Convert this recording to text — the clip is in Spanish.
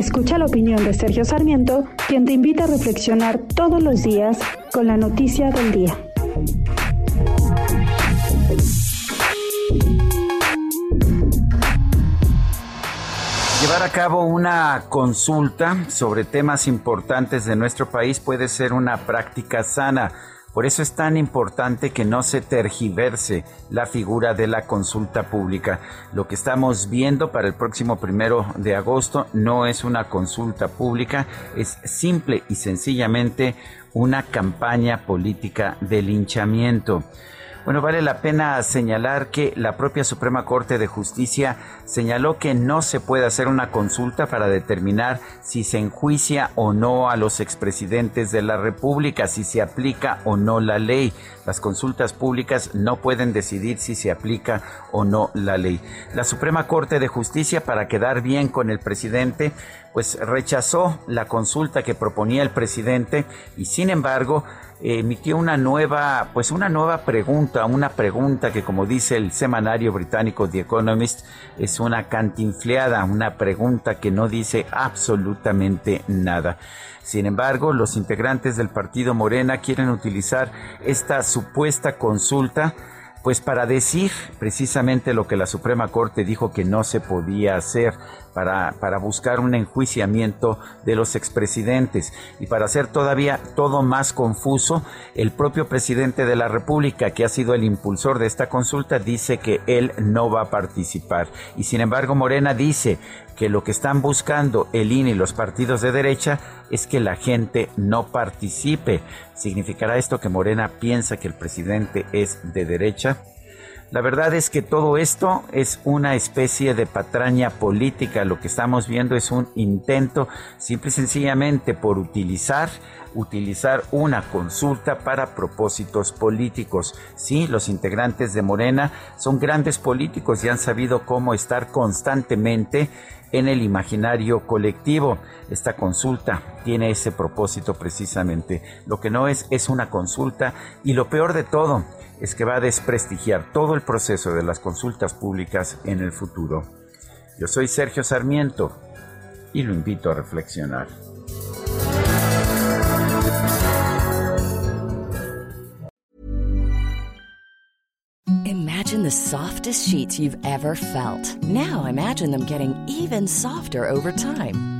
Escucha la opinión de Sergio Sarmiento, quien te invita a reflexionar todos los días con la noticia del día. Llevar a cabo una consulta sobre temas importantes de nuestro país puede ser una práctica sana. Por eso es tan importante que no se tergiverse la figura de la consulta pública. Lo que estamos viendo para el próximo primero de agosto no es una consulta pública, es simple y sencillamente una campaña política de linchamiento. Bueno, vale la pena señalar que la propia Suprema Corte de Justicia señaló que no se puede hacer una consulta para determinar si se enjuicia o no a los expresidentes de la República, si se aplica o no la ley. Las consultas públicas no pueden decidir si se aplica o no la ley. La Suprema Corte de Justicia, para quedar bien con el presidente, pues rechazó la consulta que proponía el presidente y sin embargo emitió una nueva, pues una nueva pregunta, una pregunta que como dice el semanario británico The Economist es una cantinfleada, una pregunta que no dice absolutamente nada. Sin embargo, los integrantes del partido Morena quieren utilizar esta supuesta consulta pues para decir precisamente lo que la Suprema Corte dijo que no se podía hacer, para, para buscar un enjuiciamiento de los expresidentes. Y para hacer todavía todo más confuso, el propio presidente de la República, que ha sido el impulsor de esta consulta, dice que él no va a participar. Y sin embargo, Morena dice que lo que están buscando el INE y los partidos de derecha es que la gente no participe. ¿Significará esto que Morena piensa que el presidente es de derecha? La verdad es que todo esto es una especie de patraña política. Lo que estamos viendo es un intento simple y sencillamente por utilizar utilizar una consulta para propósitos políticos. Sí, los integrantes de Morena son grandes políticos y han sabido cómo estar constantemente en el imaginario colectivo. Esta consulta tiene ese propósito precisamente. Lo que no es es una consulta y lo peor de todo es que va a desprestigiar todo el proceso de las consultas públicas en el futuro. Yo soy Sergio Sarmiento y lo invito a reflexionar. Imagine the softest sheets you've ever felt. Now imagine them getting even softer over time.